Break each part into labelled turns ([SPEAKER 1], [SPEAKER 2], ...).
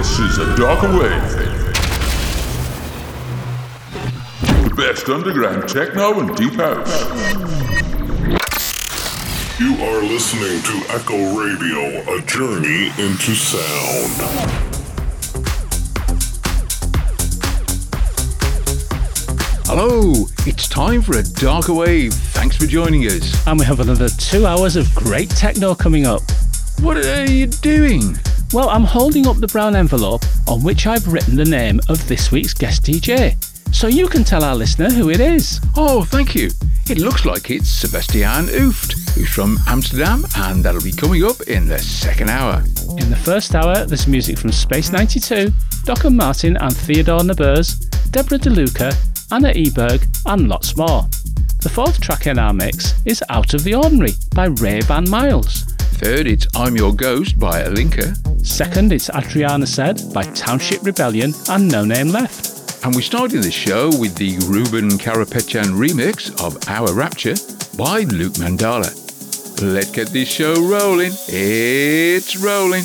[SPEAKER 1] This is a Darker Wave. The best underground techno and deep house.
[SPEAKER 2] You are listening to Echo Radio, a journey into sound.
[SPEAKER 3] Hello, it's time for a darker wave. Thanks for joining us.
[SPEAKER 4] And we have another two hours of great techno coming up.
[SPEAKER 3] What are you doing?
[SPEAKER 4] Well, I'm holding up the brown envelope on which I've written the name of this week's guest DJ. So you can tell our listener who it is.
[SPEAKER 3] Oh, thank you. It looks like it's Sebastiaan Hooft, who's from Amsterdam, and that'll be coming up in the second hour.
[SPEAKER 4] In the first hour, there's music from Space 92, Dok Martin and Theodor Nabuurs, Deborah DeLuca, Anna Eberg, and lots more. The fourth track in our mix is Out of the Ordinary by Ray Van Miles.
[SPEAKER 3] Third, it's I'm Your Ghost by Alinka.
[SPEAKER 4] Second, it's Adriana Said by Township Rebellion and No Name Left.
[SPEAKER 3] And we started the show with the Ruben Karapetyan remix of Our Rapture by Luke Mandala. Let's get this show rolling. It's rolling.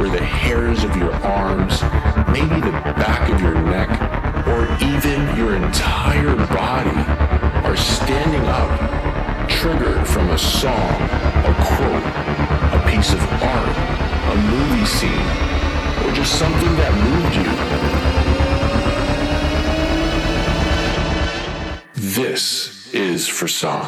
[SPEAKER 5] Where the hairs of your arms, maybe the back of your neck, or even your entire body are standing up, triggered from a song, a quote, a piece of art, a movie scene, or just something that moved you? This is for song.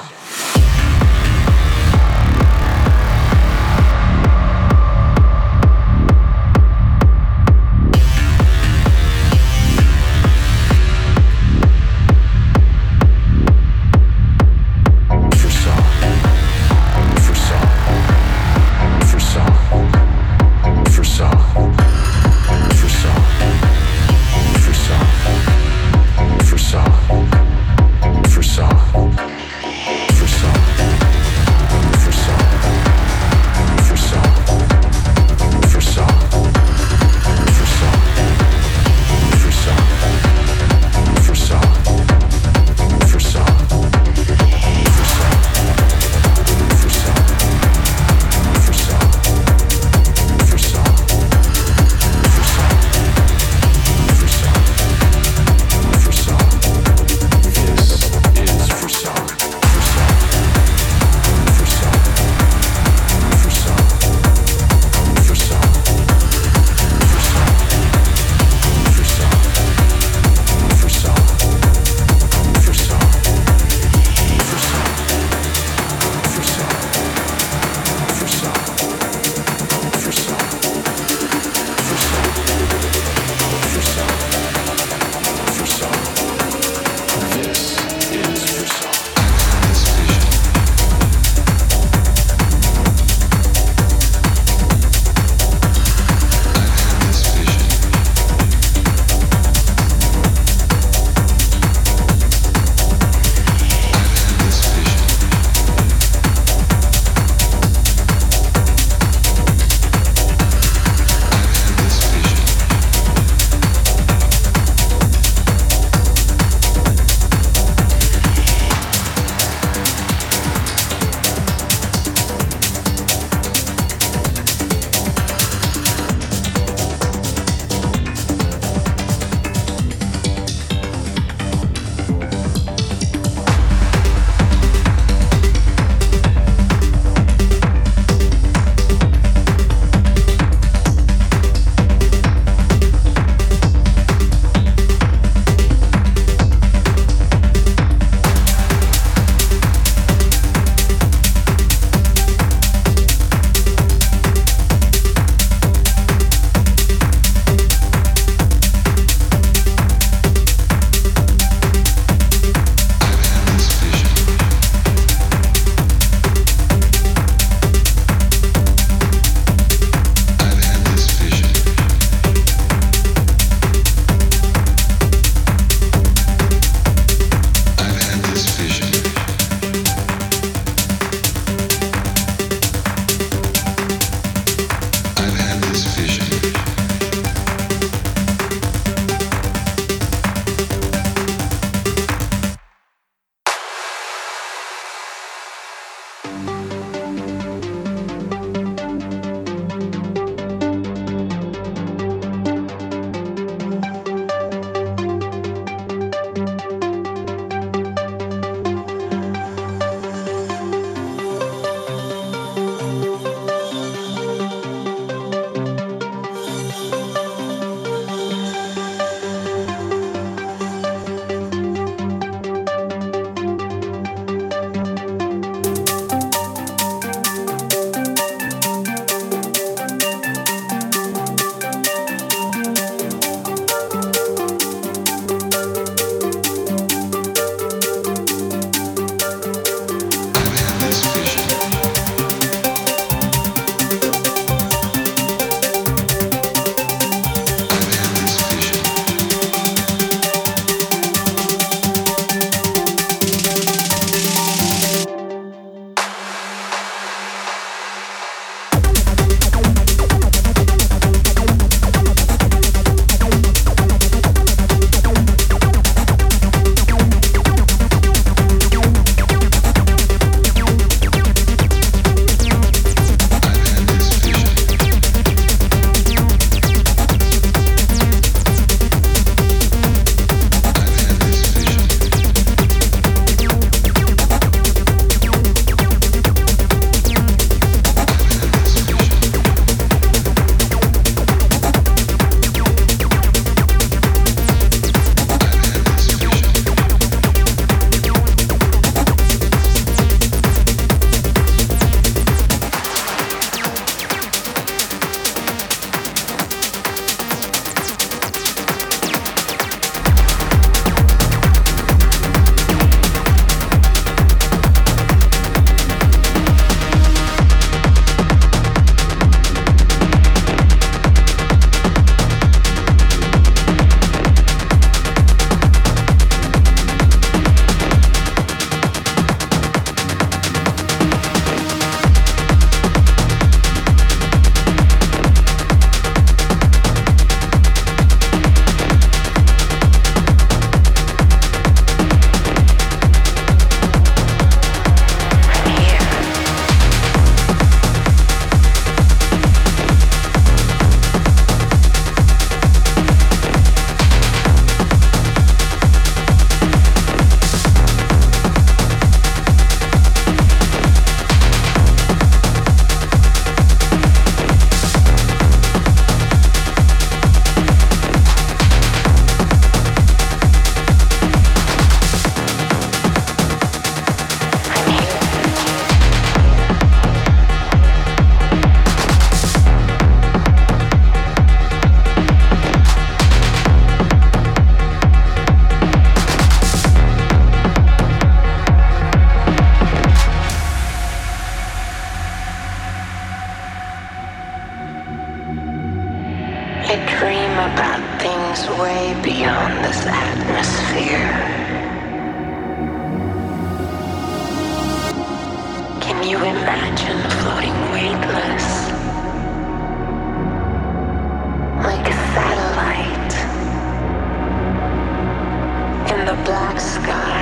[SPEAKER 5] dream about things way beyond this atmosphere. Can you imagine floating weightless? Like a satellite in
[SPEAKER 6] the black sky.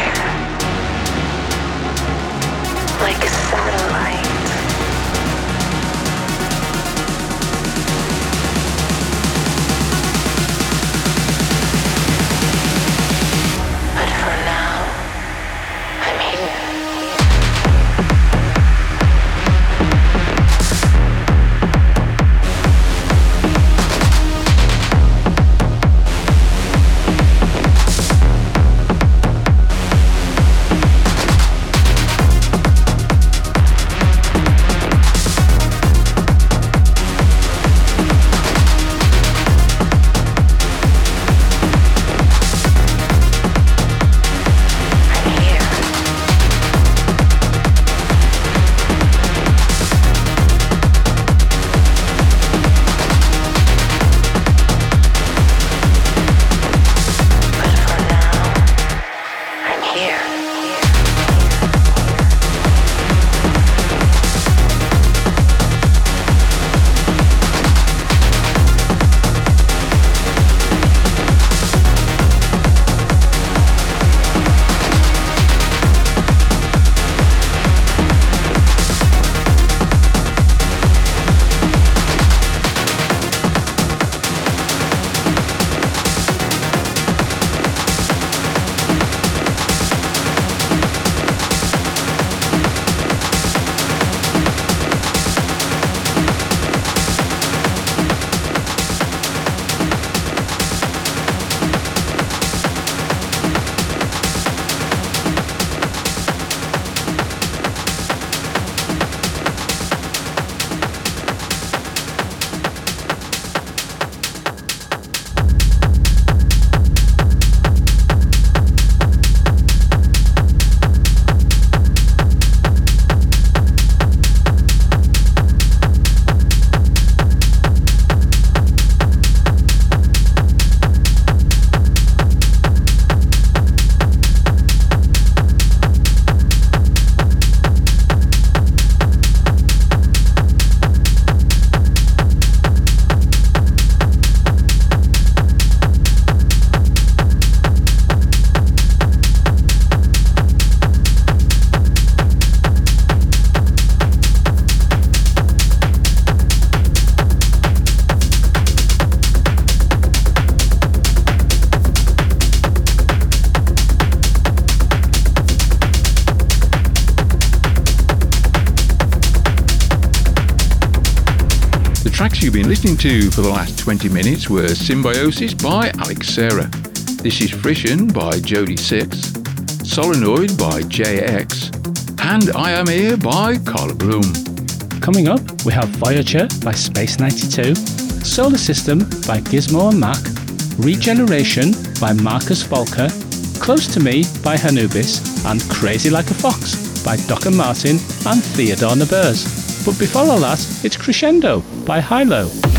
[SPEAKER 6] to for the last 20 minutes were Symbiosis by Alex Serra. This is Frisson by Jody Six, Solenoid by JX, and I Am Here by Carla Bloom.
[SPEAKER 4] Coming up, we have Voyager by Space 92, Solar System by Gizmo and Mac, Regeneration by Marcus Volker, Close to Me by Hanubis, and Crazy Like a Fox by Dok and Martin and Theodor Nabuurs. But before all that, it's Crescendo by Hilo.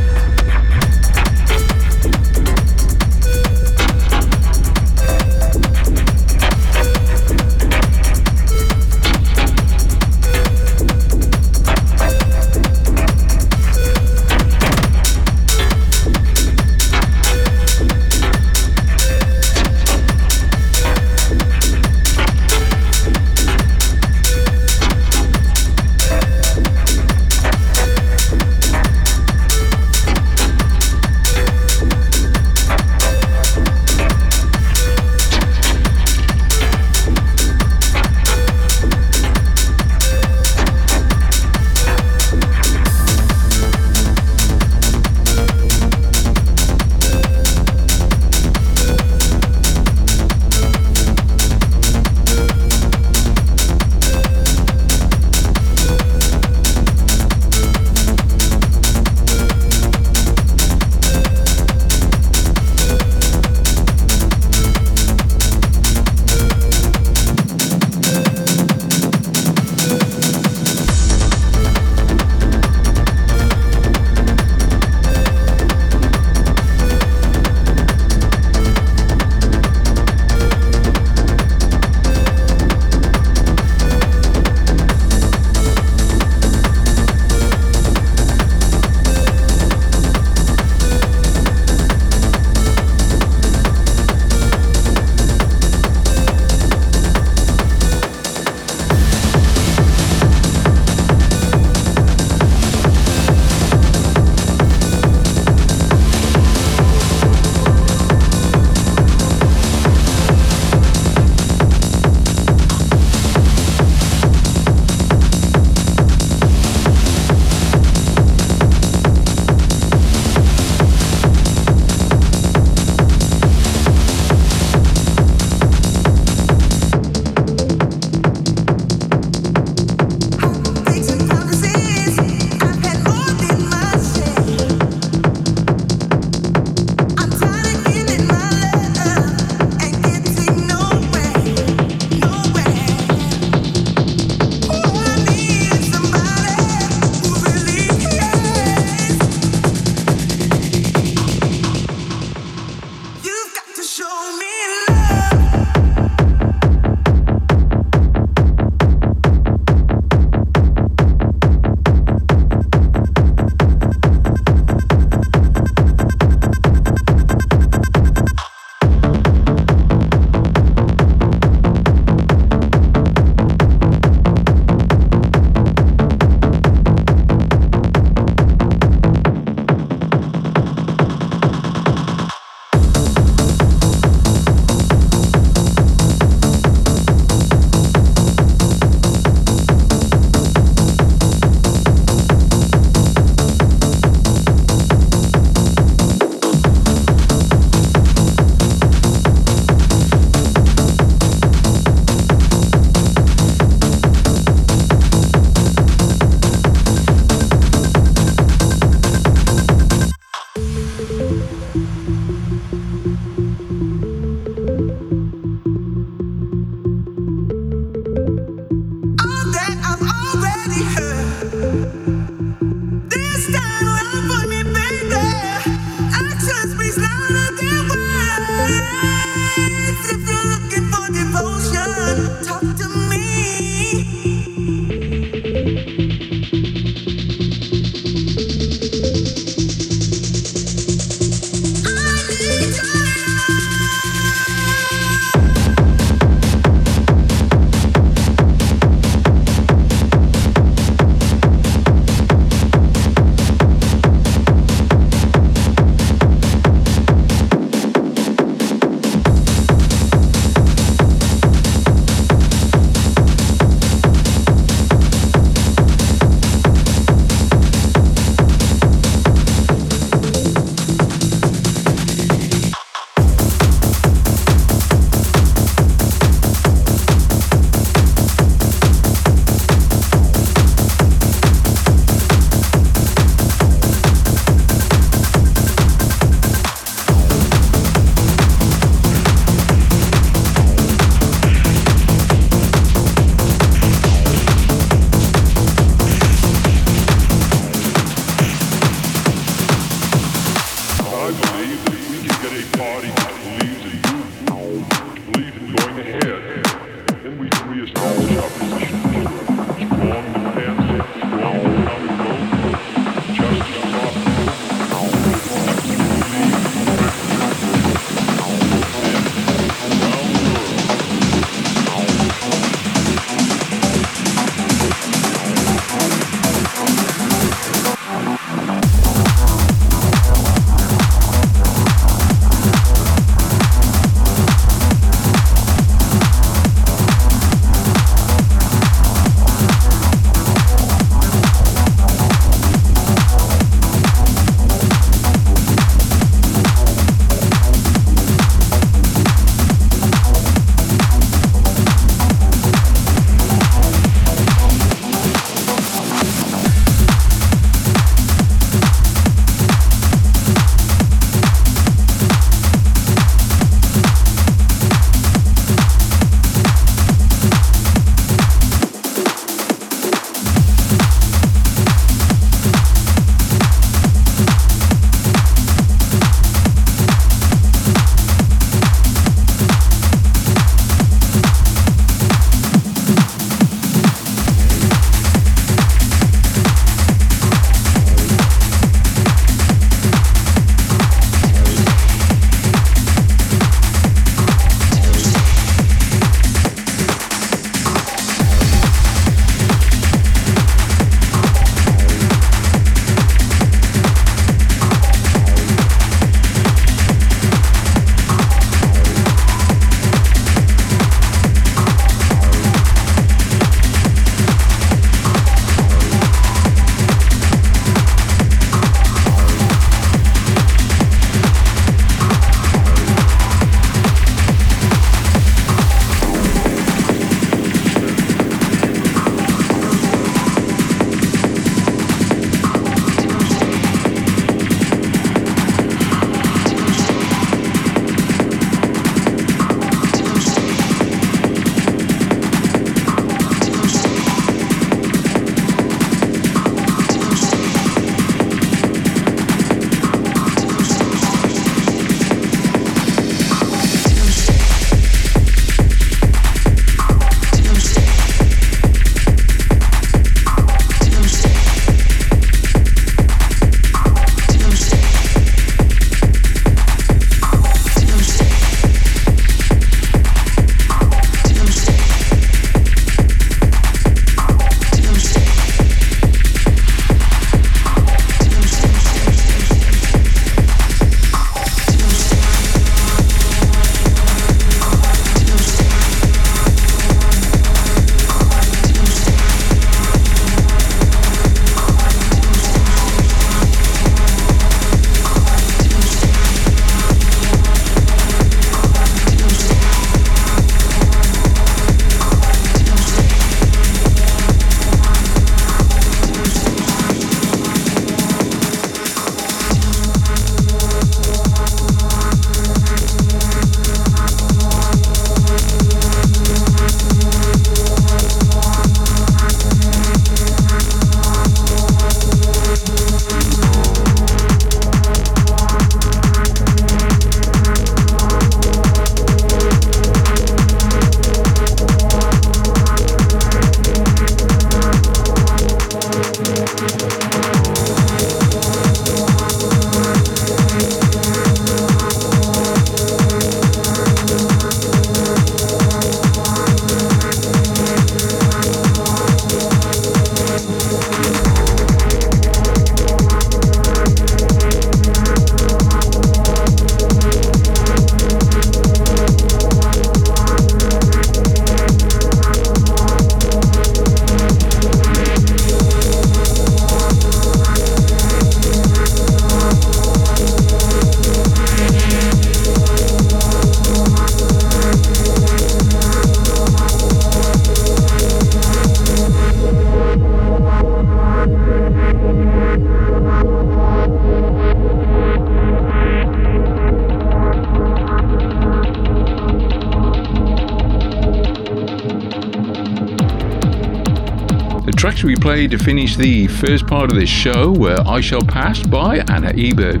[SPEAKER 3] Played to finish the first part of this show were I Shall Pass by Anna Eberg,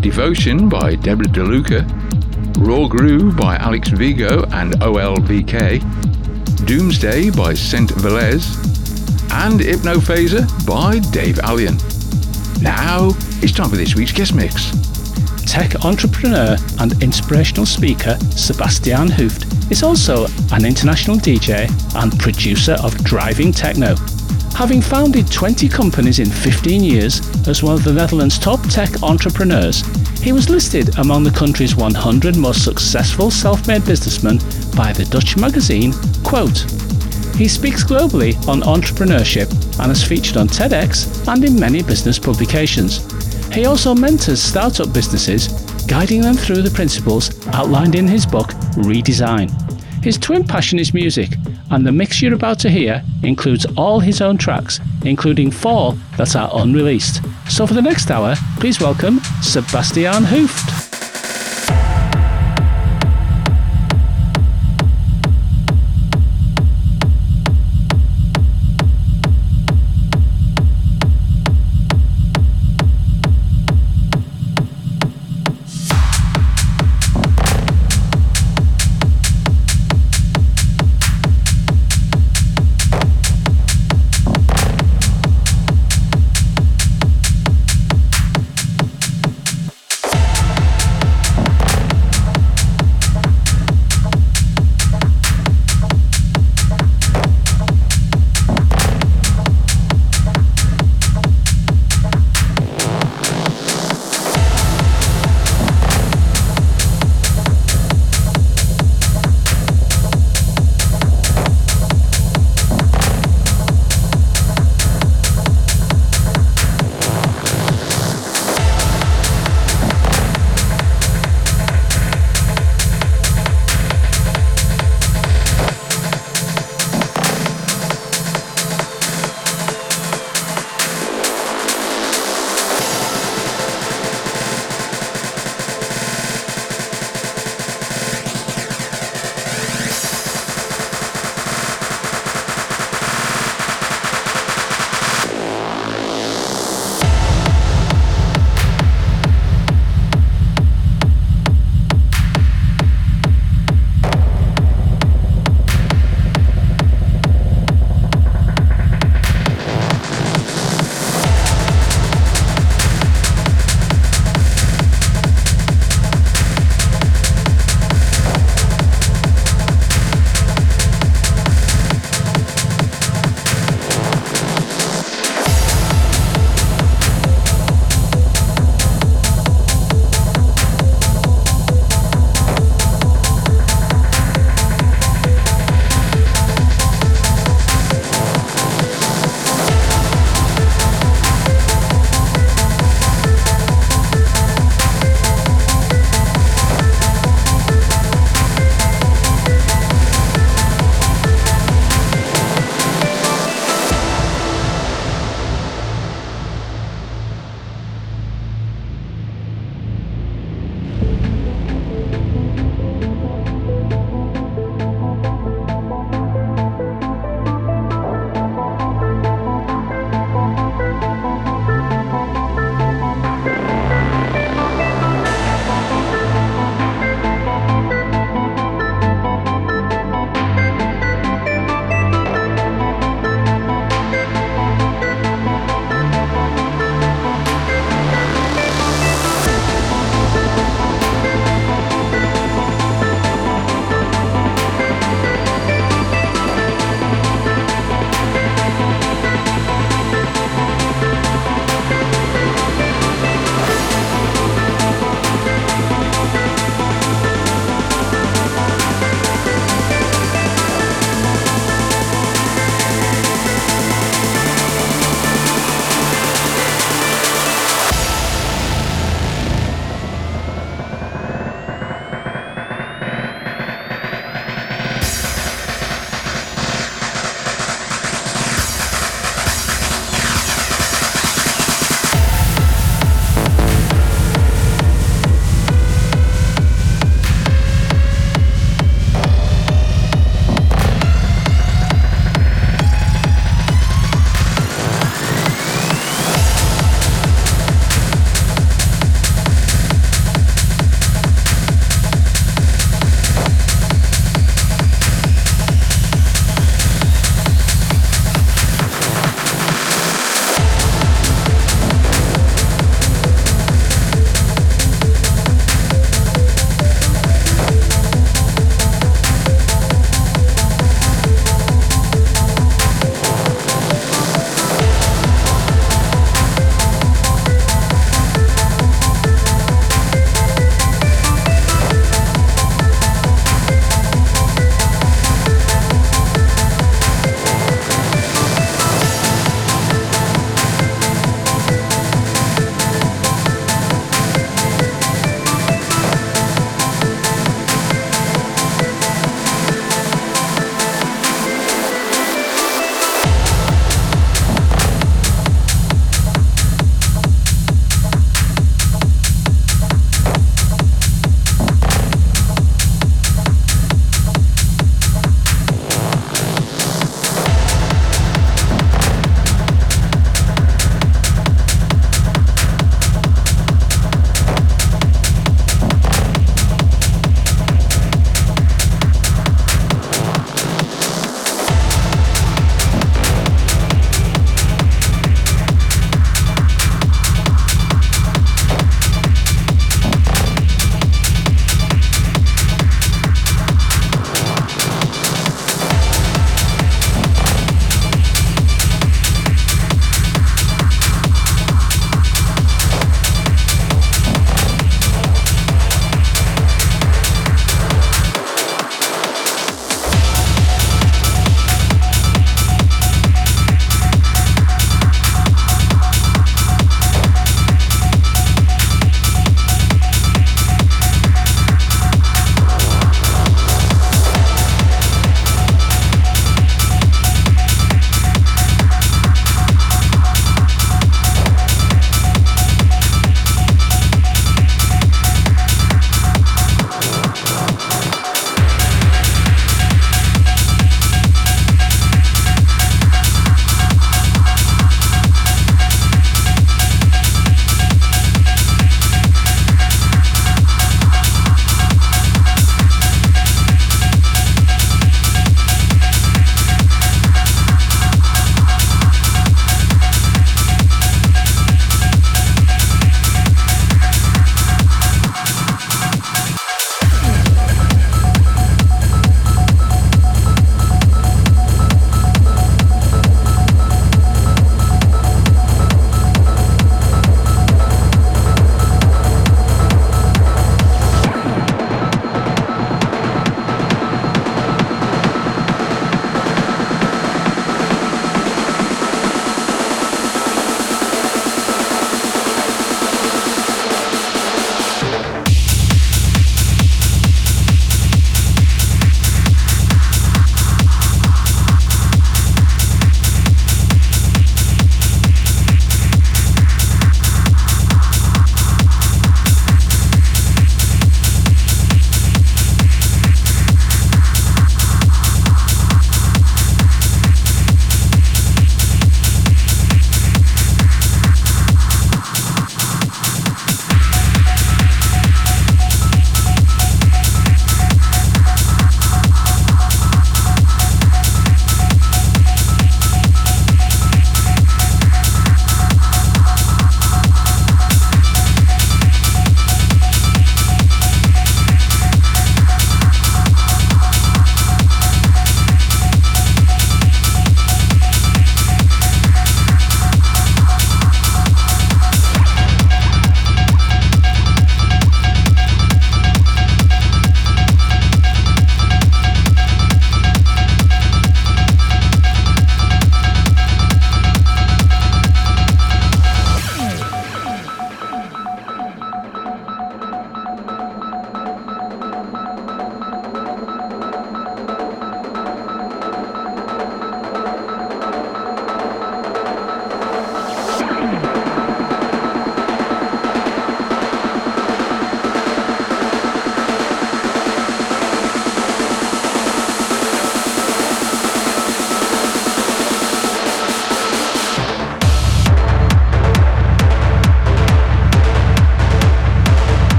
[SPEAKER 3] Devotion by Deborah DeLuca, Raw Groove by Alex Vigo and OLVK, Doomsday by Saint Velez, and Hypnophaser by Dave Allian. Now it's time for this week's guest mix.
[SPEAKER 4] Tech entrepreneur and inspirational speaker Sebastiaan Hooft is also an international DJ and producer of Driving Techno. Having founded 20 companies in 15 years as one of the Netherlands' top tech entrepreneurs, he was listed among the country's 100 most successful self-made businessmen by the Dutch magazine Quote. He speaks globally on entrepreneurship and has featured on TEDx and in many business publications. He also mentors startup businesses, guiding them through the principles outlined in his book Redesign. His twin passion is music, and the mix you're about to hear includes all his own tracks, including four that are unreleased. So for the next hour, please welcome Sebastiaan Hooft.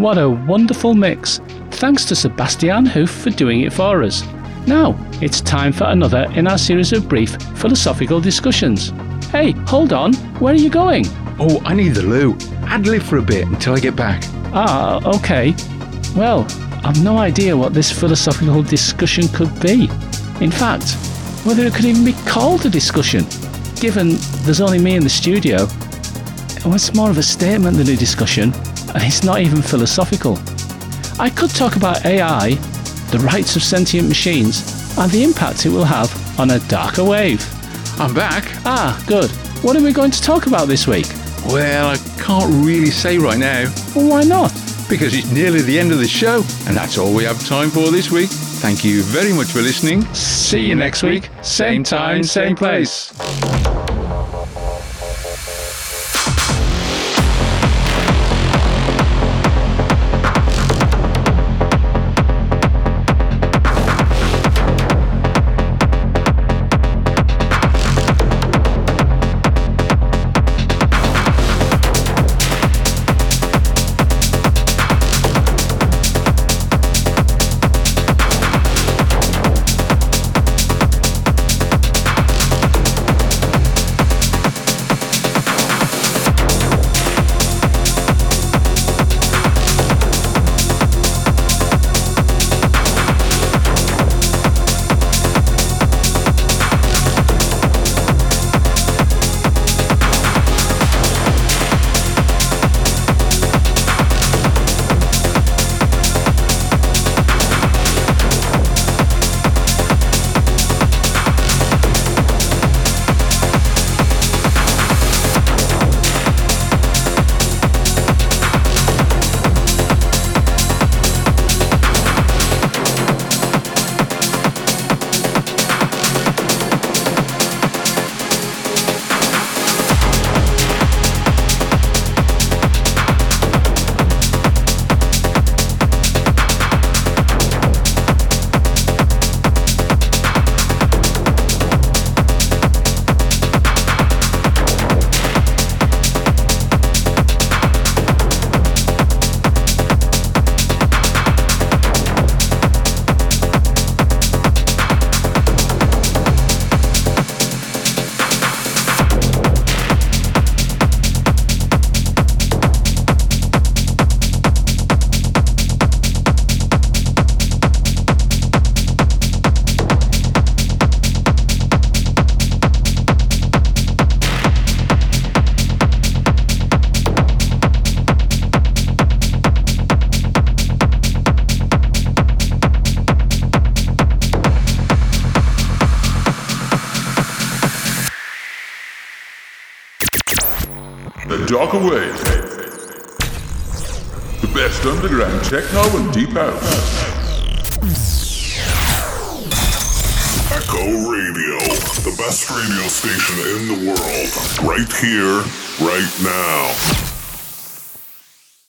[SPEAKER 4] What a wonderful mix. Thanks to Sebastiaan Hooft for doing it for us. Now, it's time for another in our series of brief philosophical discussions. Hey, hold on, where are you going?
[SPEAKER 3] Oh, I need the loo. Ad live for a bit until I get back.
[SPEAKER 4] Ah, okay. Well, I've no idea what this philosophical discussion could be. In fact, whether it could even be called a discussion, given there's only me in the studio. Well, it's more of a statement than a discussion, and it's not even philosophical. I could talk about AI, the rights of sentient machines, and the impact it will have on a darker wave.
[SPEAKER 3] I'm back.
[SPEAKER 4] Ah, good. What are we going to talk about this week?
[SPEAKER 3] Well, I can't really say right now
[SPEAKER 4] Well, why not?
[SPEAKER 3] because it's nearly the end of the show, and that's all we have time for this week. Thank you very much for listening. See you next week, same time, same place.